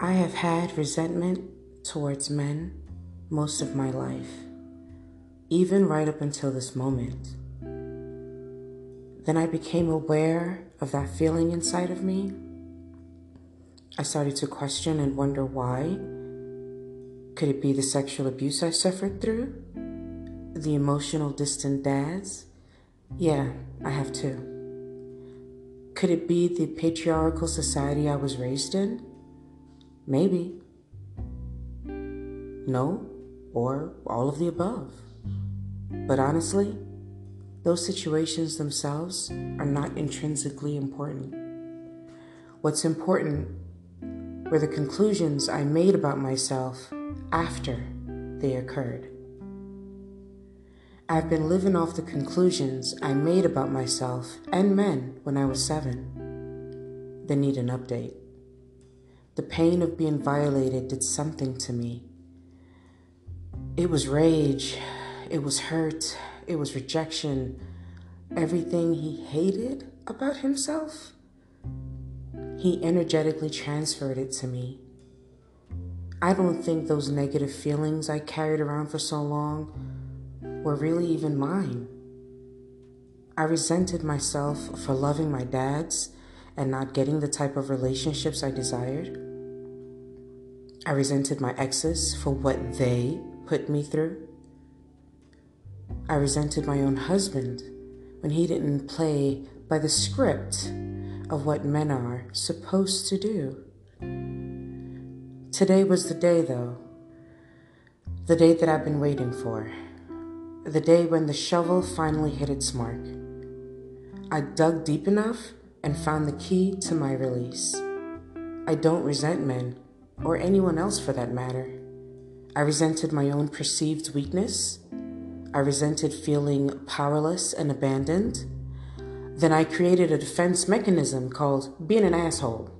I have had resentment towards men most of my life, even right up until this moment. Then I became aware of that feeling inside of me. I started to question and wonder why. Could it be the sexual abuse I suffered through? The emotional distant dads? Yeah, I have too. Could it be the patriarchal society I was raised in? Maybe. No, or all of the above. But honestly, those situations themselves are not intrinsically important. What's important were the conclusions I made about myself after they occurred. I've been living off the conclusions I made about myself and men when I was seven. They need an update. The pain of being violated did something to me. It was rage, it was hurt, it was rejection, everything he hated about himself. He energetically transferred it to me. I don't think those negative feelings I carried around for so long were really even mine. I resented myself for loving my dads and not getting the type of relationships I desired. I resented my exes for what they put me through. I resented my own husband when he didn't play by the script of what men are supposed to do. Today was the day, though, the day that I've been waiting for, the day when the shovel finally hit its mark. I dug deep enough and found the key to my release. I don't resent men, or anyone else for that matter. I resented my own perceived weakness. I resented feeling powerless and abandoned. Then I created a defense mechanism called being an asshole.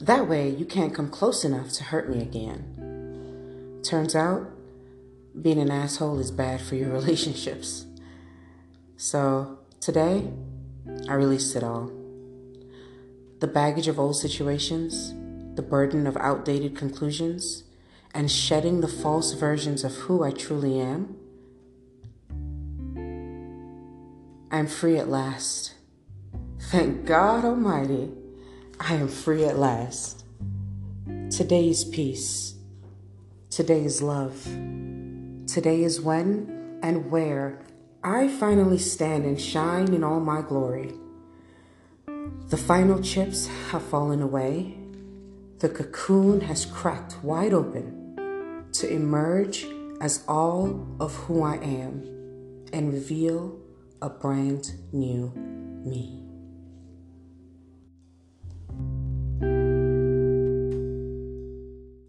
That way, you can't come close enough to hurt me again. Turns out, being an asshole is bad for your relationships. So, today, I released it all. The baggage of old situations, the burden of outdated conclusions, and shedding the false versions of who I truly am, I'm free at last. Thank God Almighty, I am free at last. Today is peace. Today is love. Today is when and where I finally stand and shine in all my glory. The final chips have fallen away. The cocoon has cracked wide open to emerge as all of who I am and reveal a brand new me.